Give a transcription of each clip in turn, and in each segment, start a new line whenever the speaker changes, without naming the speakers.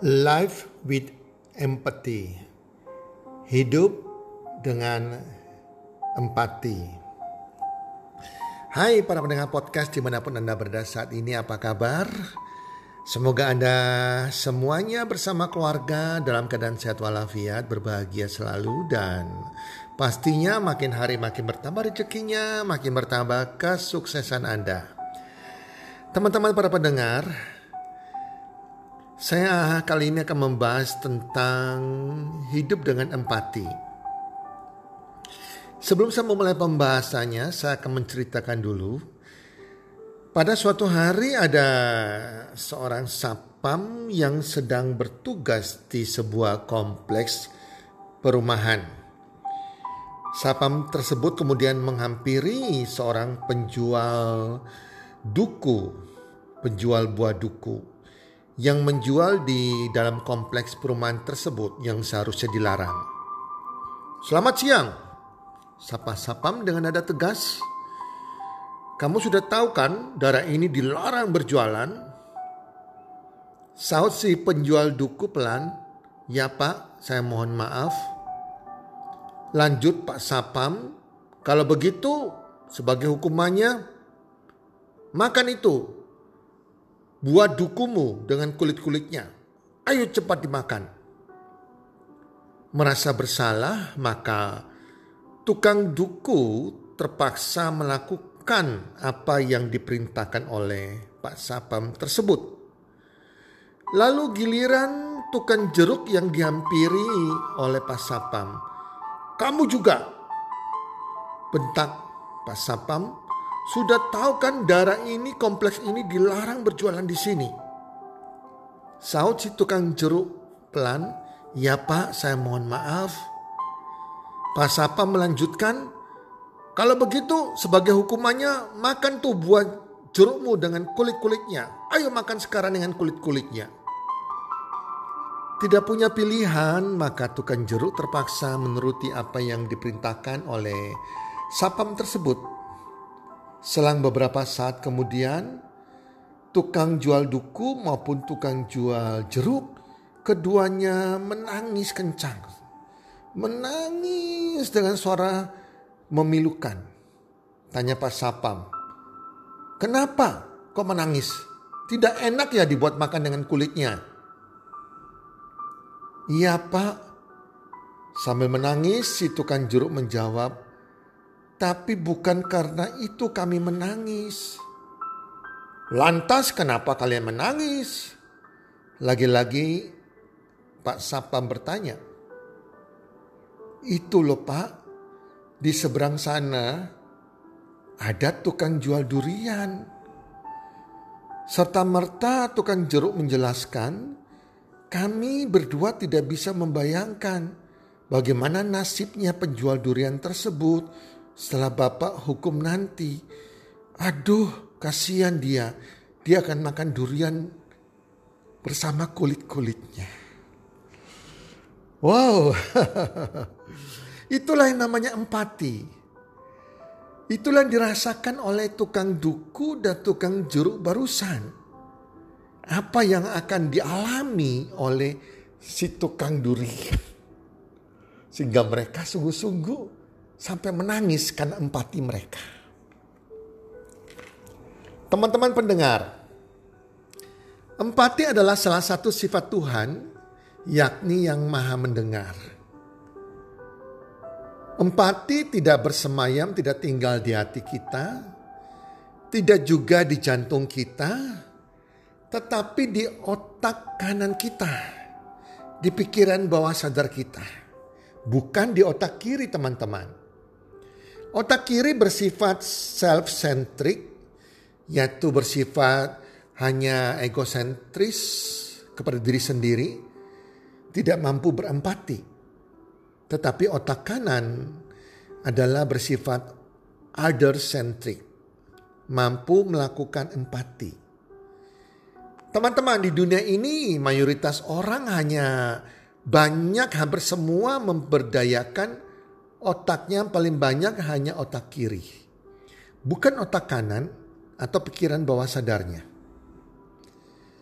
Life with empathy. Hidup dengan empati. Hai para pendengar podcast di mana pun Anda berada saat ini apa kabar? Semoga Anda semuanya bersama keluarga dalam keadaan sehat walafiat, berbahagia selalu dan pastinya makin hari makin bertambah rezekinya, makin bertambah kesuksesan Anda. Teman-teman para pendengar, saya kali ini akan membahas tentang hidup dengan empati. Sebelum saya memulai pembahasannya, saya akan menceritakan dulu. Pada suatu hari ada seorang sapam yang sedang bertugas di sebuah kompleks perumahan. Sapam tersebut kemudian menghampiri seorang penjual duku, penjual buah duku yang menjual di dalam kompleks perumahan tersebut yang seharusnya dilarang. Selamat siang, sapa sapam dengan nada tegas. Kamu sudah tahu kan darah ini dilarang berjualan? Saut si penjual duku pelan, ya pak saya mohon maaf. Lanjut pak sapam, kalau begitu sebagai hukumannya makan itu Buat dukumu dengan kulit-kulitnya. Ayo cepat dimakan. Merasa bersalah, maka tukang duku terpaksa melakukan apa yang diperintahkan oleh Pak Sapam tersebut. Lalu giliran tukang jeruk yang dihampiri oleh Pak Sapam. Kamu juga. Bentak Pak Sapam sudah tahu kan darah ini kompleks ini dilarang berjualan di sini. Saud si tukang jeruk pelan, ya pak saya mohon maaf. Pak Sapa melanjutkan, kalau begitu sebagai hukumannya makan tuh buah jerukmu dengan kulit-kulitnya. Ayo makan sekarang dengan kulit-kulitnya. Tidak punya pilihan, maka tukang jeruk terpaksa menuruti apa yang diperintahkan oleh sapam tersebut. Selang beberapa saat kemudian, tukang jual duku maupun tukang jual jeruk, keduanya menangis kencang. Menangis dengan suara memilukan. Tanya Pak Sapam, kenapa kok menangis? Tidak enak ya dibuat makan dengan kulitnya? Iya pak. Sambil menangis si tukang jeruk menjawab, tapi bukan karena itu kami menangis. Lantas kenapa kalian menangis? Lagi-lagi Pak Sapam bertanya. Itu loh Pak, di seberang sana ada tukang jual durian. Serta merta tukang jeruk menjelaskan, kami berdua tidak bisa membayangkan bagaimana nasibnya penjual durian tersebut setelah Bapak hukum nanti. Aduh, kasihan dia. Dia akan makan durian bersama kulit-kulitnya. Wow, itulah yang namanya empati. Itulah yang dirasakan oleh tukang duku dan tukang jeruk barusan. Apa yang akan dialami oleh si tukang durian. Sehingga mereka sungguh-sungguh sampai menangis karena empati mereka. Teman-teman pendengar, empati adalah salah satu sifat Tuhan, yakni yang maha mendengar. Empati tidak bersemayam, tidak tinggal di hati kita, tidak juga di jantung kita, tetapi di otak kanan kita, di pikiran bawah sadar kita, bukan di otak kiri, teman-teman. Otak kiri bersifat self-centric, yaitu bersifat hanya egosentris kepada diri sendiri, tidak mampu berempati. Tetapi otak kanan adalah bersifat other-centric, mampu melakukan empati. Teman-teman di dunia ini mayoritas orang hanya banyak hampir semua memberdayakan otaknya paling banyak hanya otak kiri. Bukan otak kanan atau pikiran bawah sadarnya.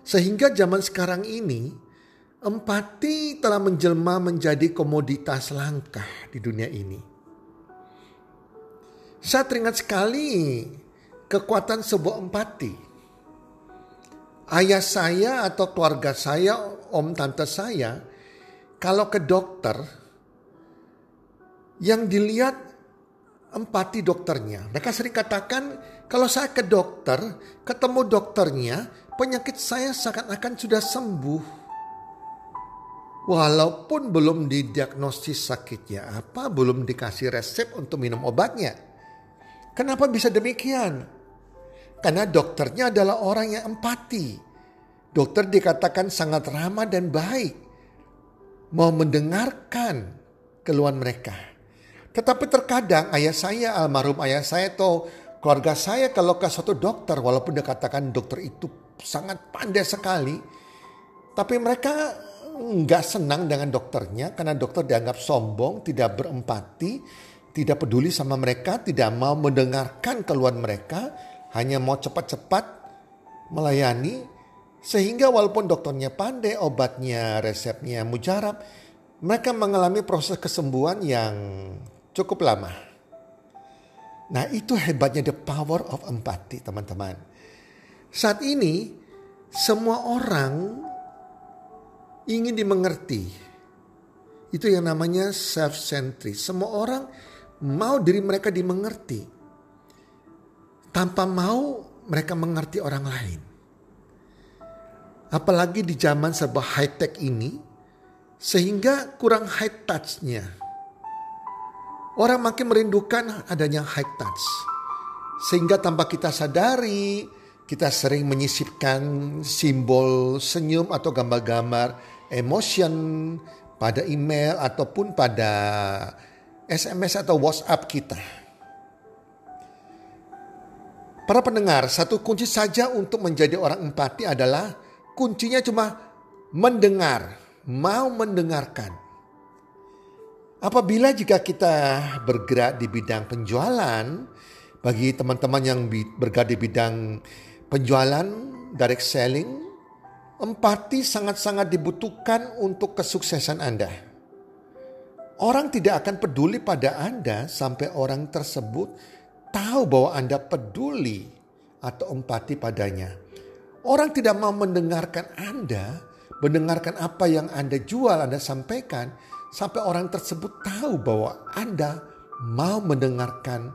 Sehingga zaman sekarang ini empati telah menjelma menjadi komoditas langka di dunia ini. Saya teringat sekali kekuatan sebuah empati. Ayah saya atau keluarga saya, om tante saya, kalau ke dokter, yang dilihat empati dokternya. Mereka sering katakan kalau saya ke dokter, ketemu dokternya, penyakit saya seakan-akan sudah sembuh. Walaupun belum didiagnosis sakitnya apa, belum dikasih resep untuk minum obatnya. Kenapa bisa demikian? Karena dokternya adalah orang yang empati. Dokter dikatakan sangat ramah dan baik. Mau mendengarkan keluhan mereka. Tetapi terkadang ayah saya, almarhum ayah saya atau keluarga saya kalau ke suatu dokter, walaupun dia katakan dokter itu sangat pandai sekali, tapi mereka nggak senang dengan dokternya karena dokter dianggap sombong, tidak berempati, tidak peduli sama mereka, tidak mau mendengarkan keluhan mereka, hanya mau cepat-cepat melayani, sehingga walaupun dokternya pandai, obatnya, resepnya mujarab, mereka mengalami proses kesembuhan yang cukup lama. Nah itu hebatnya the power of empathy teman-teman. Saat ini semua orang ingin dimengerti. Itu yang namanya self-centric. Semua orang mau diri mereka dimengerti. Tanpa mau mereka mengerti orang lain. Apalagi di zaman serba high-tech ini. Sehingga kurang high touch-nya Orang makin merindukan adanya high touch. Sehingga tanpa kita sadari, kita sering menyisipkan simbol senyum atau gambar-gambar emotion pada email ataupun pada SMS atau WhatsApp kita. Para pendengar, satu kunci saja untuk menjadi orang empati adalah kuncinya cuma mendengar, mau mendengarkan. Apabila jika kita bergerak di bidang penjualan, bagi teman-teman yang bergerak di bidang penjualan, direct selling, empati sangat-sangat dibutuhkan untuk kesuksesan Anda. Orang tidak akan peduli pada Anda sampai orang tersebut tahu bahwa Anda peduli atau empati padanya. Orang tidak mau mendengarkan Anda, mendengarkan apa yang Anda jual, Anda sampaikan, sampai orang tersebut tahu bahwa Anda mau mendengarkan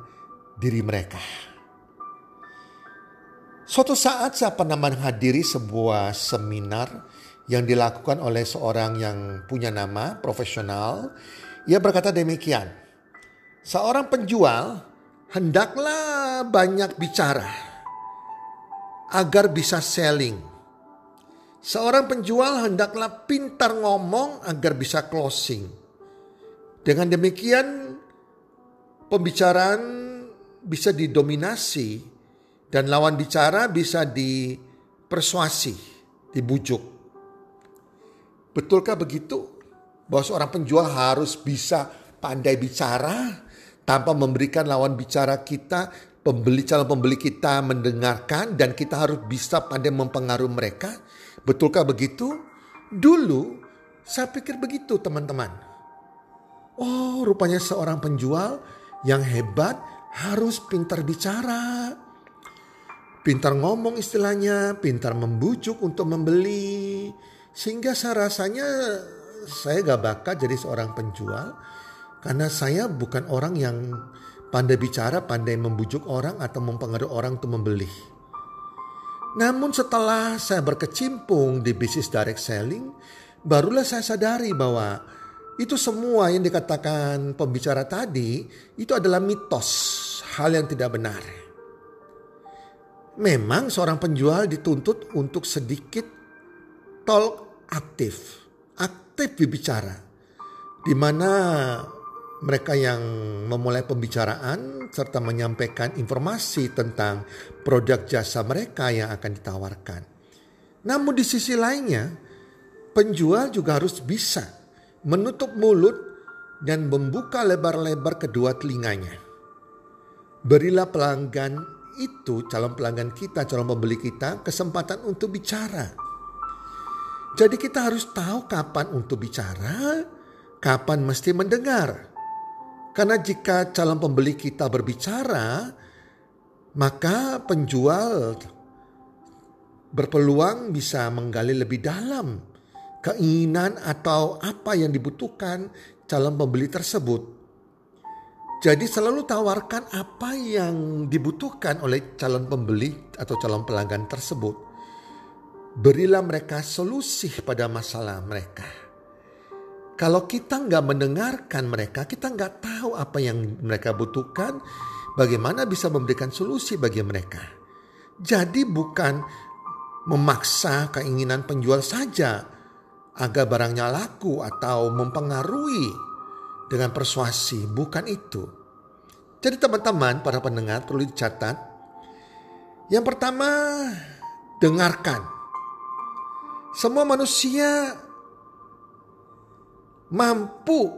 diri mereka. Suatu saat saya pernah menghadiri sebuah seminar yang dilakukan oleh seorang yang punya nama profesional. Ia berkata demikian, seorang penjual hendaklah banyak bicara agar bisa selling Seorang penjual hendaklah pintar ngomong agar bisa closing. Dengan demikian pembicaraan bisa didominasi dan lawan bicara bisa dipersuasi, dibujuk. Betulkah begitu? Bahwa seorang penjual harus bisa pandai bicara tanpa memberikan lawan bicara kita, pembeli calon pembeli kita mendengarkan dan kita harus bisa pandai mempengaruhi mereka Betulkah begitu? Dulu saya pikir begitu teman-teman. Oh rupanya seorang penjual yang hebat harus pintar bicara. pintar ngomong istilahnya, pintar membujuk untuk membeli. Sehingga saya rasanya saya gak bakat jadi seorang penjual. Karena saya bukan orang yang pandai bicara, pandai membujuk orang atau mempengaruhi orang untuk membeli. Namun setelah saya berkecimpung di bisnis direct selling, barulah saya sadari bahwa itu semua yang dikatakan pembicara tadi itu adalah mitos, hal yang tidak benar. Memang seorang penjual dituntut untuk sedikit talk aktif, aktif berbicara. Di mana mereka yang memulai pembicaraan serta menyampaikan informasi tentang produk jasa mereka yang akan ditawarkan. Namun di sisi lainnya, penjual juga harus bisa menutup mulut dan membuka lebar-lebar kedua telinganya. Berilah pelanggan itu, calon pelanggan kita, calon pembeli kita, kesempatan untuk bicara. Jadi kita harus tahu kapan untuk bicara, kapan mesti mendengar. Karena jika calon pembeli kita berbicara, maka penjual berpeluang bisa menggali lebih dalam keinginan atau apa yang dibutuhkan calon pembeli tersebut. Jadi selalu tawarkan apa yang dibutuhkan oleh calon pembeli atau calon pelanggan tersebut. Berilah mereka solusi pada masalah mereka. Kalau kita nggak mendengarkan mereka, kita nggak tahu apa yang mereka butuhkan, bagaimana bisa memberikan solusi bagi mereka. Jadi bukan memaksa keinginan penjual saja agar barangnya laku atau mempengaruhi dengan persuasi, bukan itu. Jadi teman-teman, para pendengar perlu dicatat. Yang pertama, dengarkan. Semua manusia mampu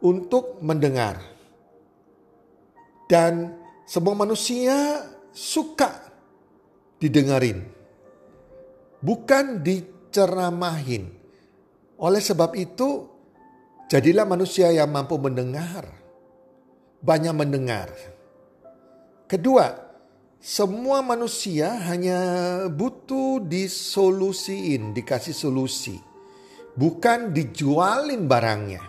untuk mendengar. Dan semua manusia suka didengarin. Bukan diceramahin. Oleh sebab itu, jadilah manusia yang mampu mendengar. Banyak mendengar. Kedua, semua manusia hanya butuh disolusiin, dikasih solusi bukan dijualin barangnya.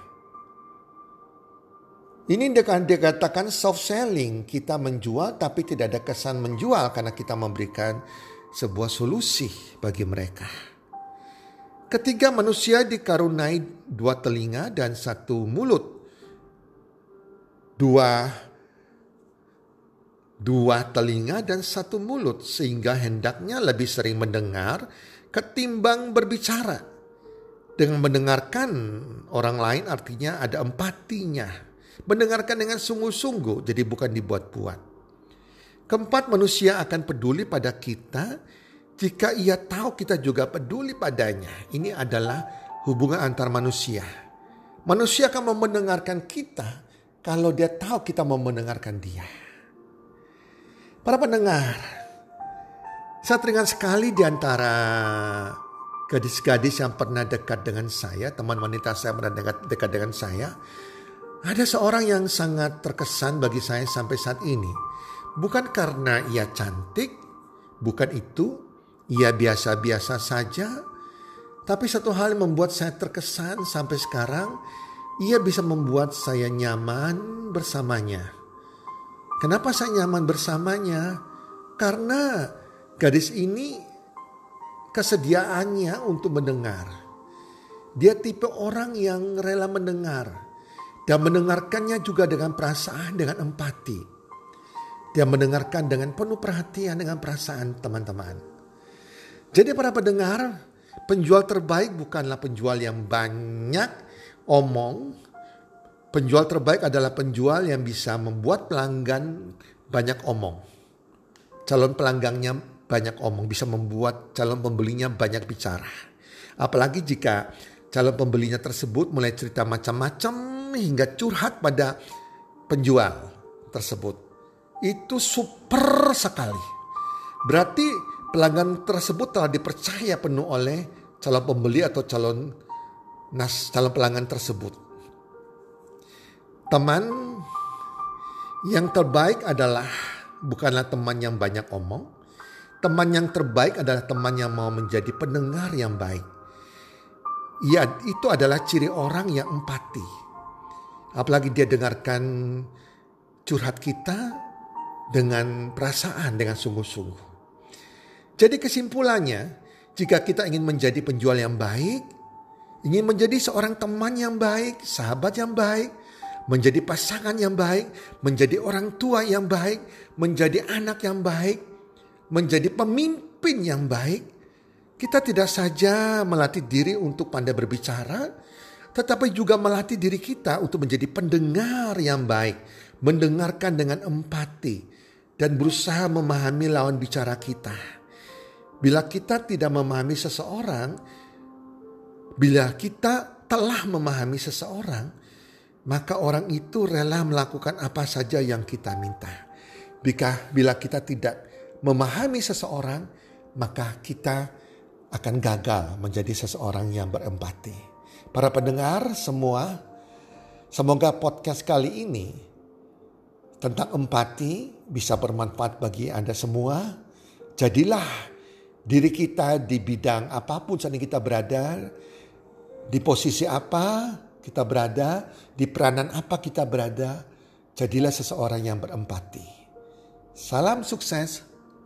Ini dengan dikatakan soft selling, kita menjual tapi tidak ada kesan menjual karena kita memberikan sebuah solusi bagi mereka. Ketiga manusia dikarunai dua telinga dan satu mulut. Dua dua telinga dan satu mulut sehingga hendaknya lebih sering mendengar ketimbang berbicara. Dengan mendengarkan orang lain artinya ada empatinya. Mendengarkan dengan sungguh-sungguh jadi bukan dibuat-buat. Keempat manusia akan peduli pada kita jika ia tahu kita juga peduli padanya. Ini adalah hubungan antar manusia. Manusia akan mendengarkan kita kalau dia tahu kita mau mendengarkan dia. Para pendengar, saya teringat sekali di antara gadis-gadis yang pernah dekat dengan saya, teman wanita saya pernah dekat, dekat dengan saya, ada seorang yang sangat terkesan bagi saya sampai saat ini. Bukan karena ia cantik, bukan itu, ia biasa-biasa saja, tapi satu hal yang membuat saya terkesan sampai sekarang, ia bisa membuat saya nyaman bersamanya. Kenapa saya nyaman bersamanya? Karena gadis ini kesediaannya untuk mendengar. Dia tipe orang yang rela mendengar dan mendengarkannya juga dengan perasaan, dengan empati. Dia mendengarkan dengan penuh perhatian dengan perasaan teman-teman. Jadi para pendengar, penjual terbaik bukanlah penjual yang banyak omong. Penjual terbaik adalah penjual yang bisa membuat pelanggan banyak omong. Calon pelanggannya banyak omong, bisa membuat calon pembelinya banyak bicara. Apalagi jika calon pembelinya tersebut mulai cerita macam-macam hingga curhat pada penjual tersebut. Itu super sekali. Berarti pelanggan tersebut telah dipercaya penuh oleh calon pembeli atau calon nas calon pelanggan tersebut. Teman yang terbaik adalah bukanlah teman yang banyak omong. Teman yang terbaik adalah teman yang mau menjadi pendengar yang baik. Ya, itu adalah ciri orang yang empati. Apalagi dia dengarkan curhat kita dengan perasaan, dengan sungguh-sungguh. Jadi kesimpulannya, jika kita ingin menjadi penjual yang baik, ingin menjadi seorang teman yang baik, sahabat yang baik, menjadi pasangan yang baik, menjadi orang tua yang baik, menjadi anak yang baik, menjadi pemimpin yang baik, kita tidak saja melatih diri untuk pandai berbicara, tetapi juga melatih diri kita untuk menjadi pendengar yang baik, mendengarkan dengan empati, dan berusaha memahami lawan bicara kita. Bila kita tidak memahami seseorang, bila kita telah memahami seseorang, maka orang itu rela melakukan apa saja yang kita minta. Bila, bila kita tidak memahami seseorang, maka kita akan gagal menjadi seseorang yang berempati. Para pendengar semua, semoga podcast kali ini tentang empati bisa bermanfaat bagi Anda semua. Jadilah diri kita di bidang apa pun saat kita berada, di posisi apa kita berada, di peranan apa kita berada, jadilah seseorang yang berempati. Salam sukses,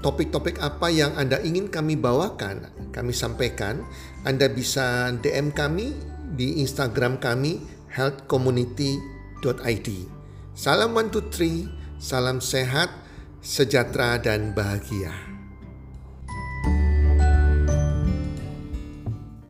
topik-topik apa yang Anda ingin kami bawakan, kami sampaikan, Anda bisa DM kami di Instagram kami healthcommunity.id. Salam one two three, salam sehat, sejahtera dan bahagia.